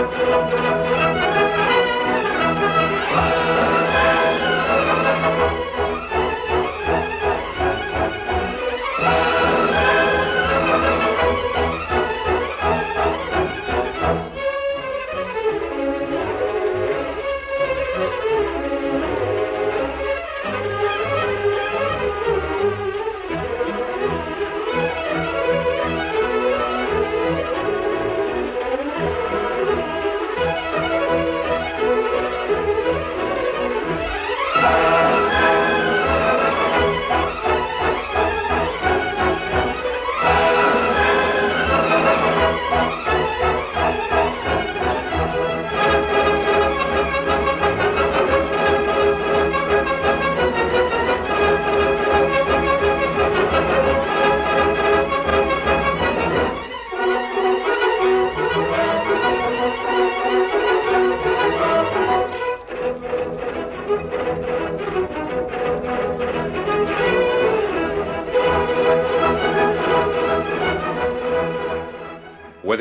With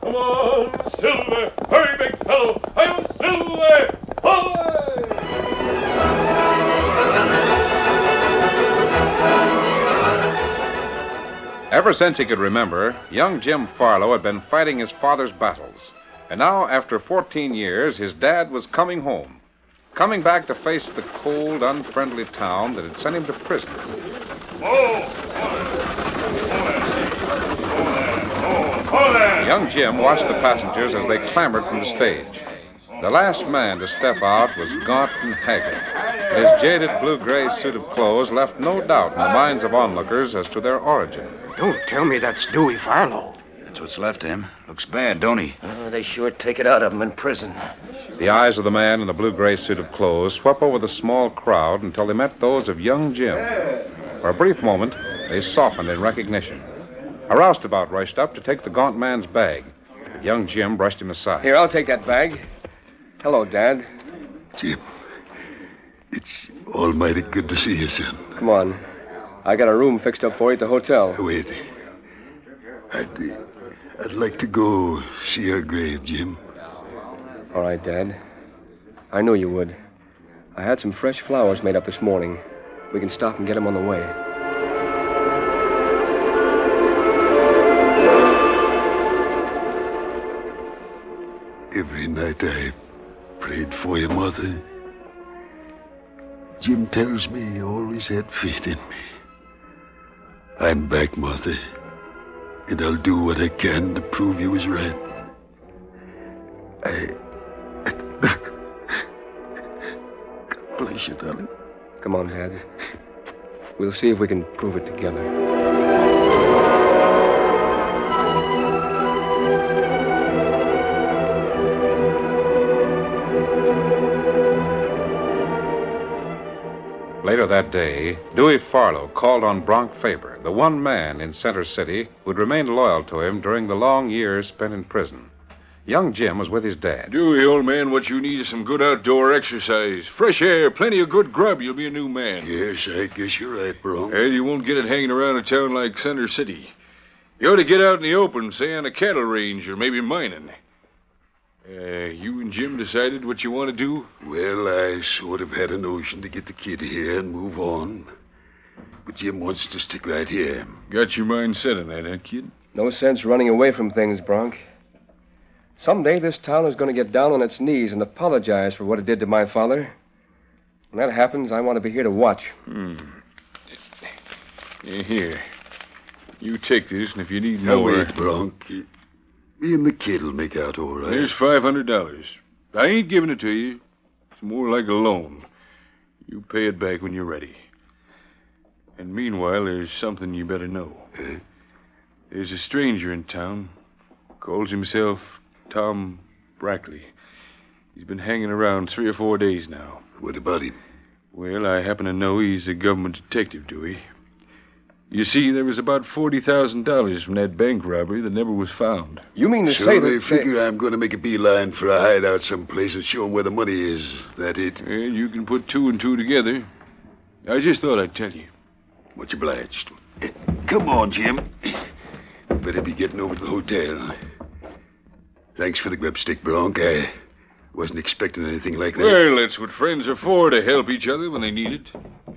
Come on, Silver! Hurry, big fellow! I'm Silver! Ever since he could remember, young Jim Farlow had been fighting his father's battles. And now, after 14 years, his dad was coming home. Coming back to face the cold, unfriendly town that had sent him to prison. Oh, Young Jim watched the passengers as they clambered from the stage. The last man to step out was gaunt and haggard. His jaded blue gray suit of clothes left no doubt in the minds of onlookers as to their origin. Don't tell me that's Dewey Farlow. That's what's left of him. Looks bad, don't he? Oh, they sure take it out of him in prison. The eyes of the man in the blue gray suit of clothes swept over the small crowd until they met those of young Jim. For a brief moment, they softened in recognition. A roustabout rushed up to take the gaunt man's bag. But young Jim brushed him aside. Here, I'll take that bag. Hello, Dad. Jim, it's almighty good to see you, son. Come on. I got a room fixed up for you at the hotel. Wait. I'd, I'd like to go see her grave, Jim. All right, Dad. I knew you would. I had some fresh flowers made up this morning. We can stop and get them on the way. Every night I prayed for your mother. Jim tells me you always had faith in me. I'm back, Martha. And I'll do what I can to prove you was right. I. God bless you, darling. Come on, Dad. We'll see if we can prove it together. Later that day, Dewey Farlow called on Bronk Faber, the one man in Center City who'd remained loyal to him during the long years spent in prison. Young Jim was with his dad. Dewey, old man, what you need is some good outdoor exercise. Fresh air, plenty of good grub. You'll be a new man. Yes, I guess you're right, bro. And you won't get it hanging around a town like Center City. You ought to get out in the open, say on a cattle range or maybe mining. Uh, you and Jim decided what you want to do? Well, I sort of had a notion to get the kid here and move on. But Jim wants to stick right here. Got your mind set on that, huh, kid? No sense running away from things, Bronk. Someday this town is going to get down on its knees and apologize for what it did to my father. When that happens, I want to be here to watch. Hmm. Here. You take this, and if you need Now, more... wait, Bronk. Me and the kid'll make out all right. Here's five hundred dollars. I ain't giving it to you. It's more like a loan. You pay it back when you're ready. And meanwhile, there's something you better know. Eh? There's a stranger in town. Calls himself Tom Brackley. He's been hanging around three or four days now. What about him? Well, I happen to know he's a government detective, Dewey. You see, there was about $40,000 from that bank robbery that never was found. You mean to So say they that... figure I'm going to make a beeline for a hideout someplace and show 'em where the money is. That it? Well, you can put two and two together. I just thought I'd tell you. Much obliged. Come on, Jim. Better be getting over to the hotel. Thanks for the grub stick, Bronk. I wasn't expecting anything like that. Well, that's what friends are for, to help each other when they need it.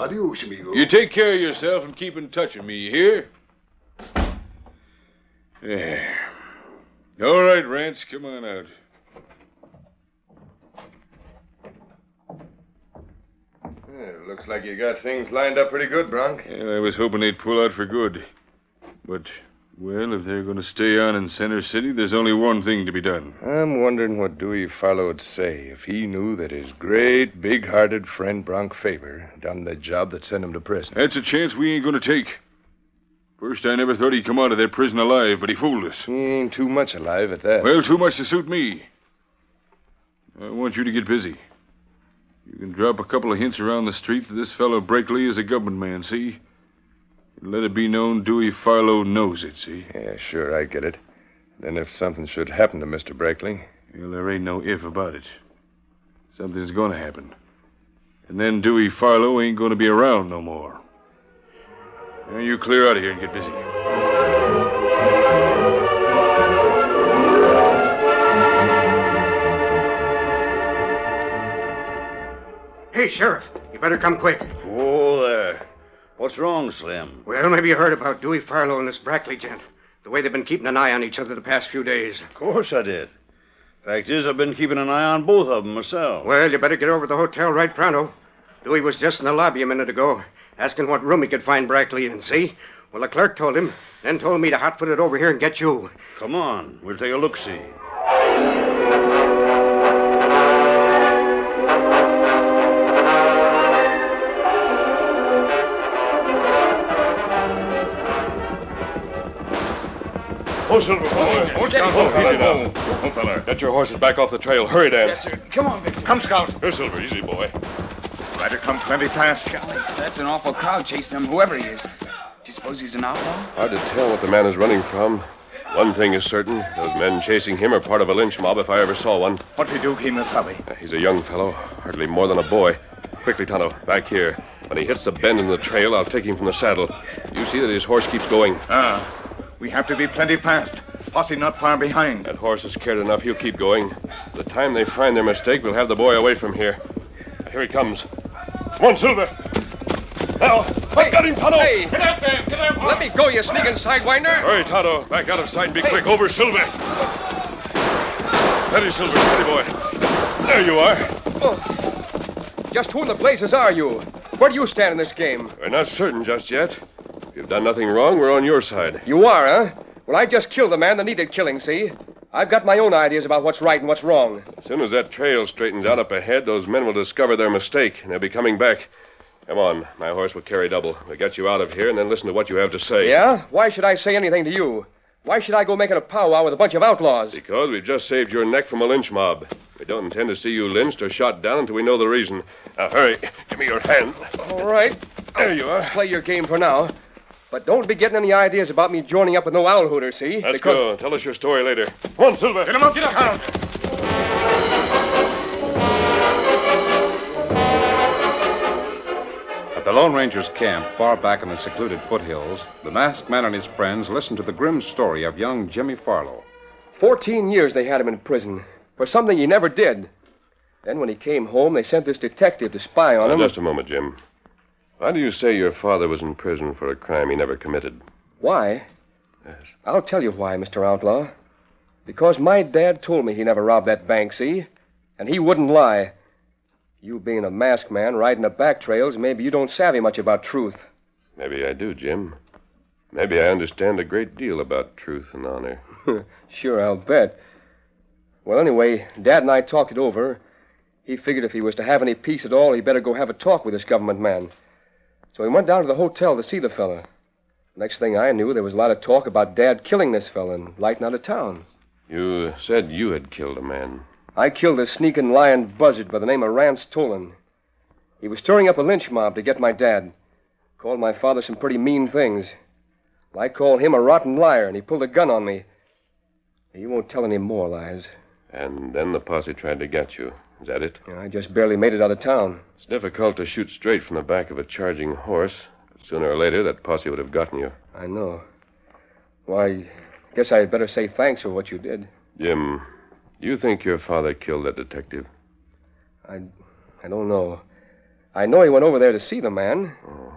Adios, amigo. You take care of yourself and keep in touch with me, you hear? Yeah. All right, Rance, come on out. looks like you got things lined up pretty good, Bronk. Yeah, I was hoping they'd pull out for good. But, well, if they're going to stay on in Center City, there's only one thing to be done. I'm wondering what Dewey Farlow would say if he knew that his great, big-hearted friend Bronk Faber done the job that sent him to prison. That's a chance we ain't going to take. First, I never thought he'd come out of that prison alive, but he fooled us. He ain't too much alive at that. Well, too much to suit me. I want you to get busy. You can drop a couple of hints around the street that this fellow Brackley is a government man, see? And let it be known Dewey Farlow knows it, see? Yeah, sure, I get it. Then if something should happen to Mr. Brackley, Well, there ain't no if about it. Something's going to happen. And then Dewey Farlow ain't going to be around no more. Now, you clear out of here and get busy. Hey, Sheriff, you better come quick. Whoa there. What's wrong, Slim? Well, maybe you heard about Dewey Farlow and this Brackley gent. The way they've been keeping an eye on each other the past few days. Of course I did. Fact is, I've been keeping an eye on both of them myself. Well, you better get over to the hotel right pronto. Dewey was just in the lobby a minute ago, asking what room he could find Brackley in, see? Well, the clerk told him, then told me to hot foot it over here and get you. Come on, we'll take a look boy. Hold down, hold easy now. Oh, fella. Get your horses back off the trail. Hurry, Dan. Yes, sir. Come on, Victor. Come, Scout. Here, Silver. Easy, boy. Rider come plenty fast. That's an awful crowd chasing him, whoever he is. Do you suppose he's an outlaw? Hard to tell what the man is running from. One thing is certain. Those men chasing him are part of a lynch mob if I ever saw one. What do you do, Kemosabe? Uh, He's a young fellow, hardly more than a boy. Quickly, Tonto, back here. When he hits the bend in the trail, I'll take him from the saddle. You see that his horse keeps going. Ah. We have to be plenty fast. Posse not far behind. That horse is scared enough. He'll keep going. The time they find their mistake, we'll have the boy away from here. Here he comes. Come on, Silver. Now, I got him, Tonto. Hey. Get out there. Get out. Let me go, you sneaking sidewinder. Hurry, Tonto. Back out of sight and be Hey. quick. Over, Silver. Steady, Silver. Steady, boy. There you are. Oh. Just who in the blazes are you? Where do you stand in this game? We're not certain just yet. If you've done nothing wrong, we're on your side. You are, huh? Well, I just killed the man that needed killing, see? I've got my own ideas about what's right and what's wrong. As soon as that trail straightens out up ahead, those men will discover their mistake, and they'll be coming back. Come on. My horse will carry double. We'll get you out of here and then listen to what you have to say. Yeah? Why should I say anything to you? Why should I go making a powwow with a bunch of outlaws? Because we've just saved your neck from a lynch mob. We don't intend to see you lynched or shot down until we know the reason. Now, hurry. Give me your hand. All right. There you are. Play your game for now. But don't be getting any ideas about me joining up with no owl hooter, see? Let's because... go. Tell us your story later. Come on, Silver. Get him up, get up. At the Lone Ranger's camp, far back in the secluded foothills, the masked man and his friends listened to the grim story of young Jimmy Farlow. Fourteen years they had him in prison for something he never did. Then when he came home, they sent this detective to spy on Now, him. just a moment, Jim. Why do you say your father was in prison for a crime he never committed? Why? Yes. I'll tell you why, Mr. Outlaw. Because my dad told me he never robbed that bank, see? And he wouldn't lie. You being a masked man riding the back trails, maybe you don't savvy much about truth. Maybe I do, Jim. Maybe I understand a great deal about truth and honor. sure, I'll bet. Well, anyway, Dad and I talked it over. He figured if he was to have any peace at all, he'd better go have a talk with this government man. So he went down to the hotel to see the fella. Next thing I knew, there was a lot of talk about Dad killing this fella and lighting out of town. You said you had killed a man. I killed a sneaking lying buzzard by the name of Rance Tolan. He was stirring up a lynch mob to get my dad. Called my father some pretty mean things. I called him a rotten liar, and he pulled a gun on me. He won't tell any more lies. And then the posse tried to get you. Is that it? Yeah, I just barely made it out of town. It's difficult to shoot straight from the back of a charging horse. Sooner or later, that posse would have gotten you. I know. Why, I guess I'd better say thanks for what you did. Jim, you think your father killed that detective? I, I don't know. I know he went over there to see the man. Oh.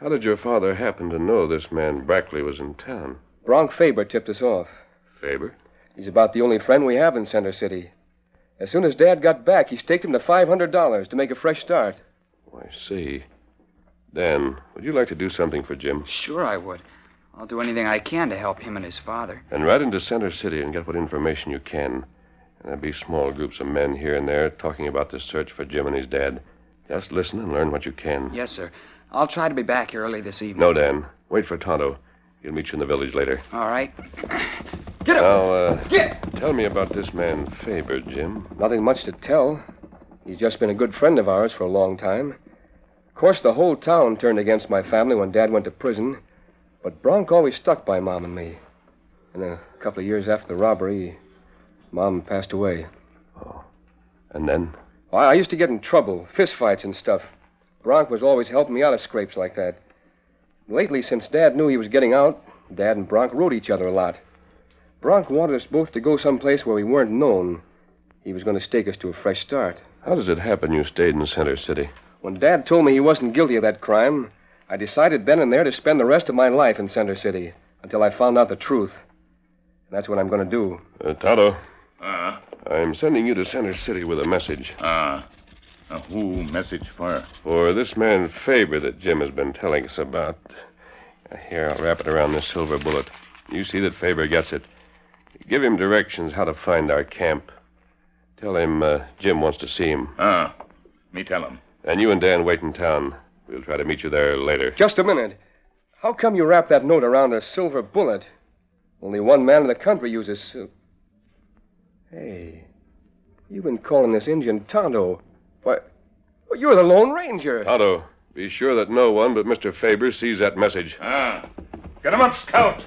How did your father happen to know this man Brackley was in town? Bronk Faber tipped us off. Faber? He's about the only friend we have in Center City. As soon as Dad got back, he staked him to $500 to make a fresh start. Oh, I see. Dan, would you like to do something for Jim? Sure, I would. I'll do anything I can to help him and his father. And ride into Center City and get what information you can. And there'll be small groups of men here and there talking about the search for Jim and his dad. Just listen and learn what you can. Yes, sir. I'll try to be back here early this evening. No, Dan. Wait for Tonto. He'll meet you in the village later. All right. Get up! Now, uh, Get! Tell me about this man Faber, Jim. Nothing much to tell. He's just been a good friend of ours for a long time. Of course, the whole town turned against my family when Dad went to prison. But Bronk always stuck by Mom and me. And a couple of years after the robbery, Mom passed away. Oh. And then? Well, I used to get in trouble, fistfights and stuff. Bronk was always helping me out of scrapes like that. Lately, since Dad knew he was getting out, Dad and Bronk rode each other a lot. Bronk wanted us both to go someplace where we weren't known. He was going to stake us to a fresh start. How does it happen you stayed in Center City? When Dad told me he wasn't guilty of that crime, I decided then and there to spend the rest of my life in Center City until I found out the truth. And that's what I'm going to do. Uh, Tonto. Uh, I'm sending you to Center City with a message. uh, uh, who message for? For this man Faber that Jim has been telling us about. Here, I'll wrap it around this silver bullet. You see that Faber gets it. Give him directions how to find our camp. Tell him uh, Jim wants to see him. Ah, me tell him. And you and Dan wait in town. We'll try to meet you there later. Just a minute. How come you wrap that note around a silver bullet? Only one man in the country uses. Sil- hey, you've been calling this Indian Tonto. Why, well, you're the Lone Ranger. Tonto, be sure that no one but Mr. Faber sees that message. Ah, get him up, Scout.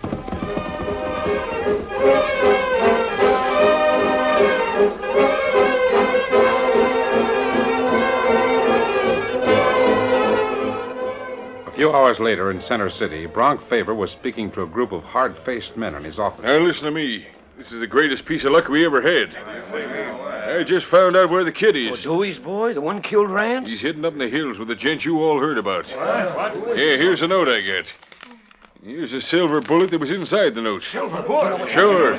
A few hours later in Center City, Bronk Faber was speaking to a group of hard faced men in his office. Now, listen to me. This is the greatest piece of luck we ever had. I just found out where the kid is. Oh, Dewey's boy, the one killed Rance? He's hidden up in the hills with the gent you all heard about. Yeah, here's a note I got. Here's a silver bullet that was inside the note. Silver bullet? Sure.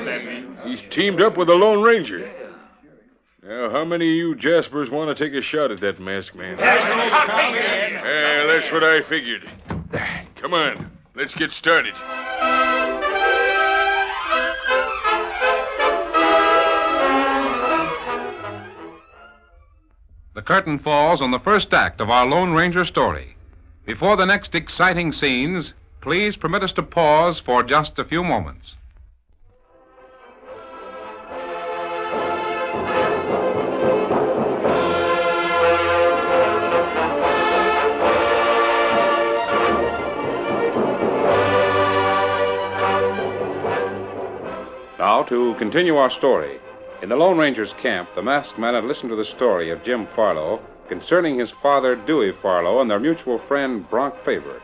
He's teamed up with the Lone Ranger. Now, how many of you Jaspers want to take a shot at that masked man? Yeah, that's what I figured. Come on, let's get started. The curtain falls on the first act of our Lone Ranger story. Before the next exciting scenes, please permit us to pause for just a few moments. Now, to continue our story. In the Lone Ranger's camp, the masked man had listened to the story of Jim Farlow concerning his father, Dewey Farlow, and their mutual friend, Bronk Faber.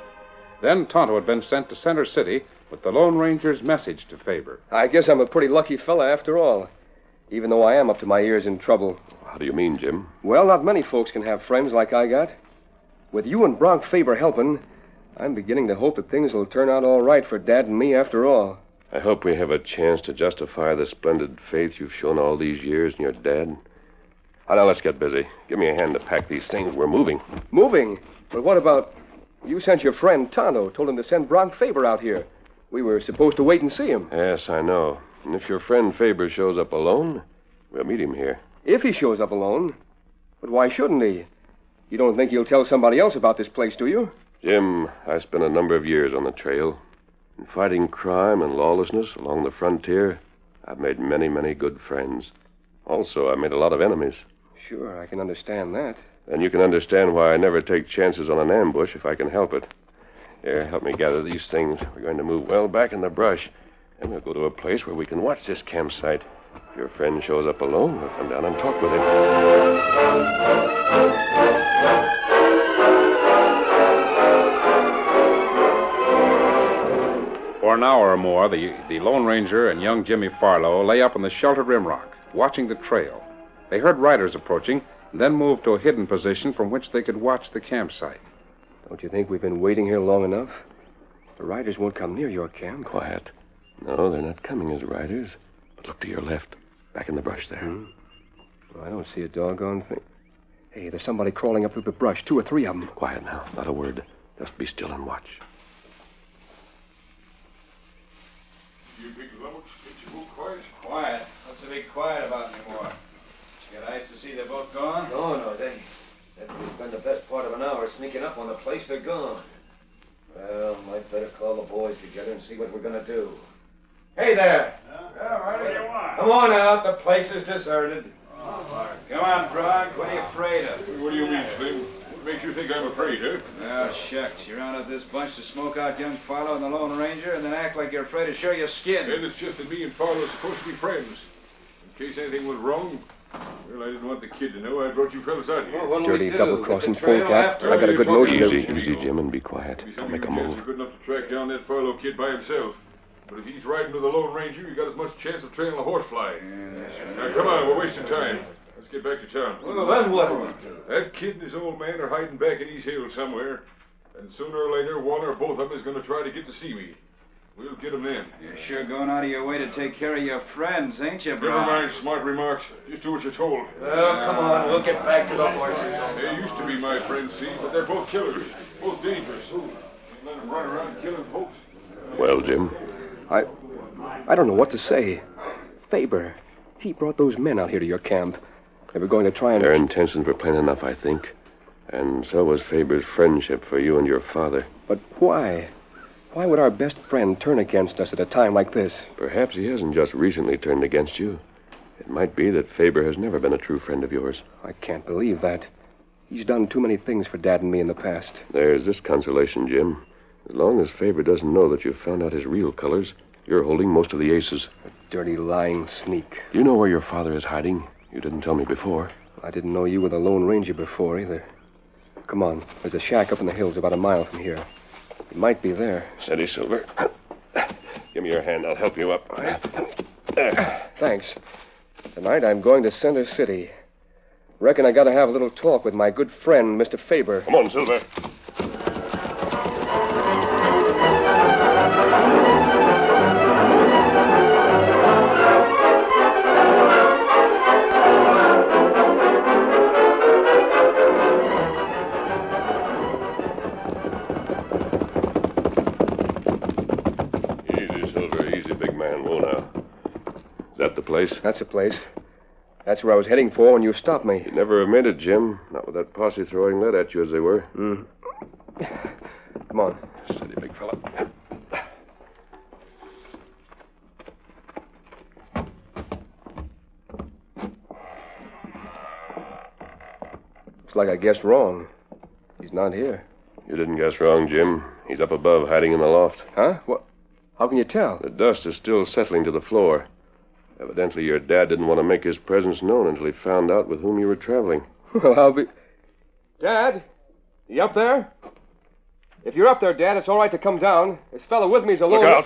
Then Tonto had been sent to Center City with the Lone Ranger's message to Faber. I guess I'm a pretty lucky fella after all, even though I am up to my ears in trouble. How do you mean, Jim? Well, not many folks can have friends like I got. With you and Bronk Faber helping, I'm beginning to hope that things will turn out all right for Dad and me after all. I hope we have a chance to justify the splendid faith you've shown all these years in your dad. Oh, now let's get busy. Give me a hand to pack these things. We're moving. Moving? But what about. You sent your friend Tonto, told him to send Bronk Faber out here. We were supposed to wait and see him. Yes, I know. And if your friend Faber shows up alone, we'll meet him here. If he shows up alone. But why shouldn't he? You don't think he'll tell somebody else about this place, do you? Jim, I spent a number of years on the trail. In fighting crime and lawlessness along the frontier, I've made many, many good friends. Also, I made a lot of enemies. Sure, I can understand that. And you can understand why I never take chances on an ambush if I can help it. Here, help me gather these things. We're going to move well back in the brush. And we'll go to a place where we can watch this campsite. If your friend shows up alone, we'll come down and talk with him. For an hour or more, the, the Lone Ranger and young Jimmy Farlow lay up on the sheltered rimrock, watching the trail. They heard riders approaching, then moved to a hidden position from which they could watch the campsite. Don't you think we've been waiting here long enough? The riders won't come near your camp. Quiet. No, they're not coming as riders. But look to your left, back in the brush there. Hmm? Well, I don't see a doggone thing. Hey, there's somebody crawling up through the brush, two or three of them. Quiet now, not a word. Just be still and watch. You big lummox, get your book quiet. Quiet. What's to be quiet about anymore? You got eyes to see they're both gone? No, no, they. They've spent the best part of an hour sneaking up on the place. They're gone. Well, might better call the boys together and see what we're going to do. Hey there! Yeah, what do you want? Come on out. The place is deserted. Oh, Come on, Bronk. What are you afraid of? What do you mean, Slim? What makes you think I'm afraid, huh? Oh, shucks. You round up this bunch to smoke out young Farlow and the Lone Ranger and then act like you're afraid to show your skin. And it's just that me and Farlow are supposed to be friends. In case anything went wrong, well, I didn't want the kid to know I brought you fellas out here. Well, Dirty double-crossing fool polecat. I got a good notion Easy, easy, Jim, and be quiet. Don't make a move. Good enough to track down that Farlow kid by himself. But if he's riding with the Lone Ranger, you got as much chance of trailing a horsefly. now, come on, we're wasting time. Let's get back to town. Well, then what? That kid and his old man are hiding back in these hills somewhere. And sooner or later, one or both of them is going to try to get to see me. We'll get them in. You're sure going out of your way to take care of your friends, ain't you, Never mind smart remarks. Just do what you're told. Well, come on. We'll get back to the horses. They used to be my friends, see, but they're both killers. Both dangerous. Let them run around killing folks. Well, Jim, I. I don't know what to say. Faber, he brought those men out here to your camp. They were going to try and. their intentions were plain enough, I think. And so was Faber's friendship for you and your father. But why? Why would our best friend turn against us at a time like this? Perhaps he hasn't just recently turned against you. It might be that Faber has never been a true friend of yours. I can't believe that. He's done too many things for Dad and me in the past. There's this consolation, Jim. As long as Faber doesn't know that you've found out his real colors, you're holding most of the aces. A dirty, lying sneak. Do you know where your father is hiding? You didn't tell me before. I didn't know you were the Lone Ranger before either. Come on. There's a shack up in the hills about a mile from here. He might be there. Steady, Silver. Give me your hand. I'll help you up. There. Thanks. Tonight I'm going to Center City. Reckon I gotta have a little talk with my good friend, Mr. Faber. Come on, Silver. Place? That's the place. That's where I was heading for when you stopped me. You'd never have made it, Jim. Not with that posse throwing lead at you as they were. Mm. Come on. Steady, big fella. Looks like I guessed wrong. He's not here. You didn't guess wrong, Jim. He's up above, hiding in the loft. Huh? What? How can you tell? The dust is still settling to the floor. Evidently, your dad didn't want to make his presence known until he found out with whom you were traveling. Well, I'll be. Dad? You up there? If you're up there, Dad, it's all right to come down. This fellow with me's alone. Look out!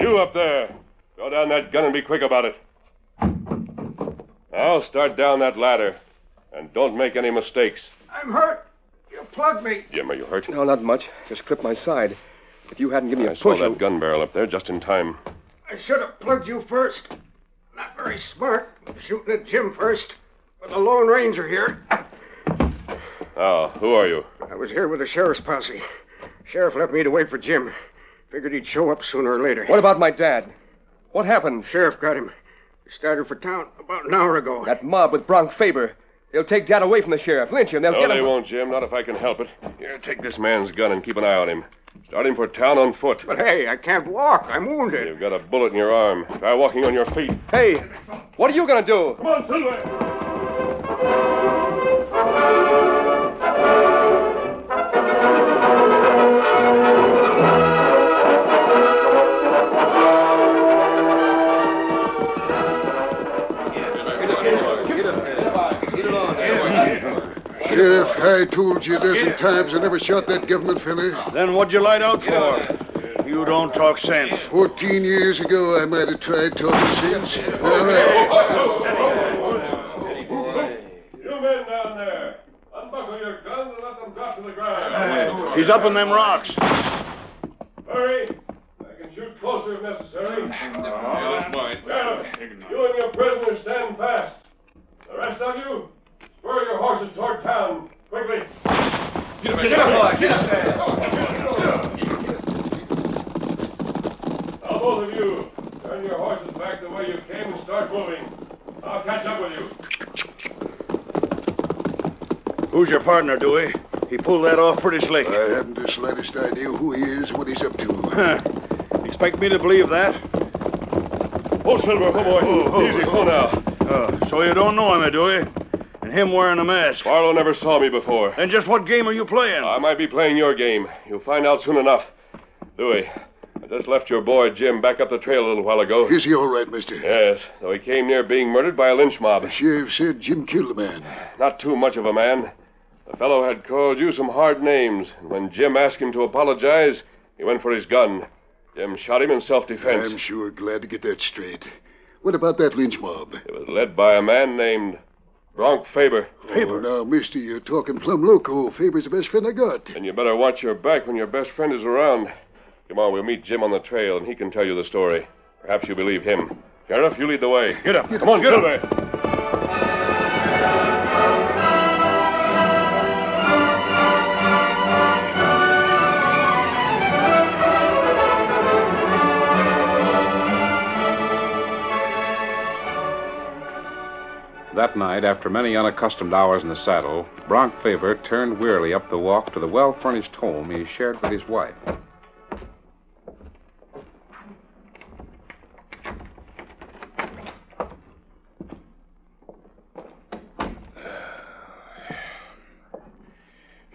You up there! Throw down that gun and be quick about it. Now start down that ladder. And don't make any mistakes. I'm hurt. You plugged me. Jim, are you hurt? No, not much. Just clipped my side. If you hadn't given me a I saw push, I- that gun barrel up there just in time. I should have plugged you first. Not very smart, shooting at Jim first. But the Lone Ranger here. Oh, who are you? I was here with the sheriff's posse. Sheriff left me to wait for Jim. Figured he'd show up sooner or later. What about my dad? What happened? Sheriff got him. He started for town about an hour ago. That mob with Bronk Faber. They'll take Dad away from the sheriff, lynch him. They'll No, get they him. won't, Jim. Not if I can help it. Here, take this man's gun and keep an eye on him. Start him for town on foot. But hey, I can't walk. I'm wounded. You've got a bullet in your arm. Try walking on your feet. Hey, what are you going to do? Come on, Silver. Sheriff, I told you a dozen times I never shot that government fella. Then what'd you light out for? You don't talk sense. Fourteen years ago, I might have tried talking sense. Now, You men down there, unbuckle your guns and let them drop to the ground. He's up in them rocks. Hurry. I can shoot closer if necessary. that's mine. Sheriff, you and your prisoner stand fast. The rest of you, spur your horses toward town. Quickly. Get Get up, boy. Get up there. Now, both of you, turn your horses back the way you came and start moving. I'll catch up with you. Who's your partner, Dewey? He pulled that off pretty slick. I haven't the slightest idea who he is, what he's up to. Huh. Expect me to believe that? Oh, Silver, oh, boy. Oh, oh, Easy, oh. slow now. Uh, so you don't know him, eh, Dewey? And him wearing a mask. Farlow never saw me before. And just what game are you playing? I might be playing your game. You'll find out soon enough. Louis, I just left your boy Jim back up the trail a little while ago. Is he all right, mister? Yes, though he came near being murdered by a lynch mob. The sheriff said Jim killed the man. Not too much of a man. The fellow had called you some hard names, and when Jim asked him to apologize, he went for his gun. Jim shot him in self-defense. I'm sure glad to get that straight. What about that lynch mob? It was led by a man named Bronk Faber. Oh, now, mister, you're talking plumb loco. Faber's the best friend I got. And you better watch your back when your best friend is around. Come on, we'll meet Jim on the trail, and he can tell you the story. Perhaps you believe him. Sheriff, you lead the way. Get up. Come on, Get up. Silver. That night, after many unaccustomed hours in the saddle, Bronk Faber turned wearily up the walk to the well furnished home he shared with his wife.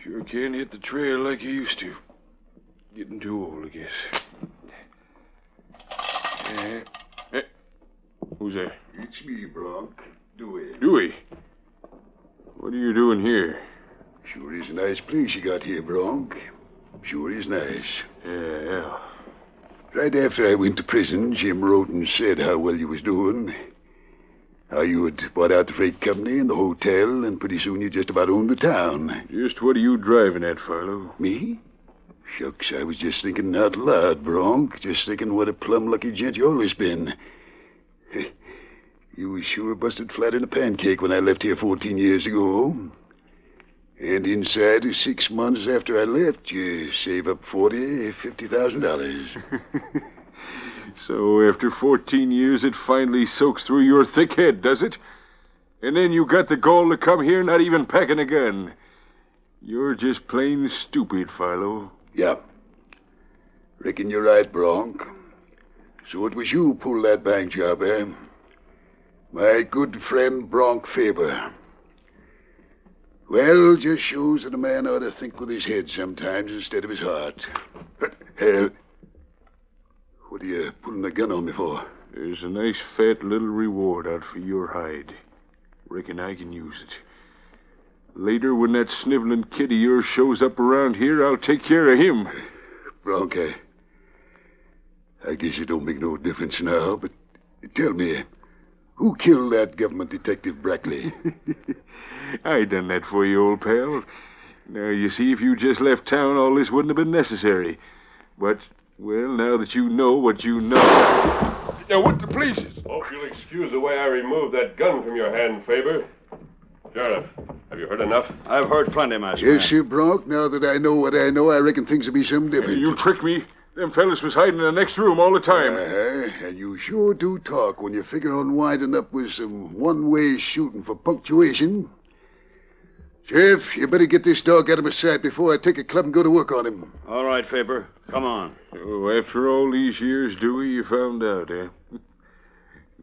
Sure can't hit the trail like you used to. Getting too old, I guess. Eh, eh, Who's there? It's me, Bronk. Dewey. Dewey. What are you doing here? Sure is a nice place you got here, Bronk. Sure is nice. Yeah, yeah. Right after I went to prison, Jim wrote and said how well you was doing. How you had bought out the freight company and the hotel, and pretty soon you just about owned the town. Just what are you driving at, Farlow? Me? Shucks, I was just thinking out loud, Bronk. Just thinking what a plumb lucky gent you always been. You were sure busted flat in a pancake when I left here 14 years ago. And inside of six months after I left, you save up forty, fifty thousand dollars. So after 14 years, it finally soaks through your thick head, does it? And then you got the gall to come here not even packing a gun. You're just plain stupid, Farlow. Yeah. Reckon you're right, Bronk. So it was you pulled that bank job, eh? My good friend Bronk Faber. Well, just shows that a man ought to think with his head sometimes instead of his heart. Hell, what are you pulling a gun on me for? There's a nice fat little reward out for your hide. Reckon I can use it. Later, when that sniveling kid of yours shows up around here, I'll take care of him. Bronk, I, I guess it don't make no difference now, but tell me, who killed that government detective Brackley? I done that for you, old pal. Now, you see, if you just left town, all this wouldn't have been necessary. But, well, now that you know what you know. Now, what the police is. Oh, Hope you'll excuse the way I removed that gun from your hand, Faber. Sheriff, have you heard enough? I've heard plenty, Master. Yes, sir, Bronk. Now that I know what I know, I reckon things will be some different. You tricked me. Them fellas was hiding in the next room all the time. Uh-huh. And you sure do talk when you figure on winding up with some one-way shooting for punctuation. Sheriff, you better get this dog out of my sight before I take a club and go to work on him. All right, Faber. Come on. Oh, after all these years, Dewey, you found out, eh?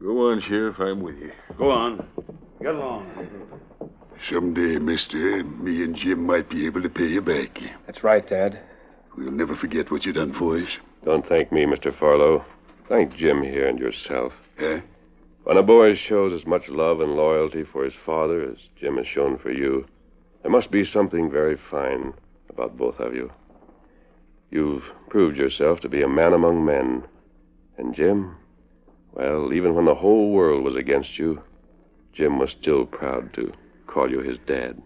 Go on, Sheriff. I'm with you. Go on. Get along. Someday, mister, me and Jim might be able to pay you back. That's right, Dad. We'll never forget what you done for us. Don't thank me, Mr. Farlow. Thank Jim here and yourself. Eh? When a boy shows as much love and loyalty for his father as Jim has shown for you, there must be something very fine about both of you. You've proved yourself to be a man among men. And Jim, well, even when the whole world was against you, Jim was still proud to call you his dad.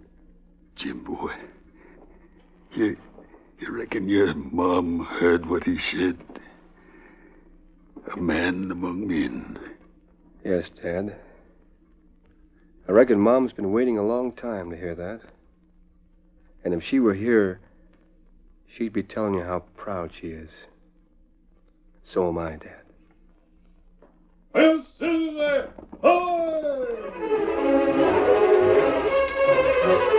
Jim, boy. You, you reckon your mom heard what he said? A man among men. Yes, Dad. I reckon Mom's been waiting a long time to hear that. And if she were here, she'd be telling you how proud she is. So am I, Dad. The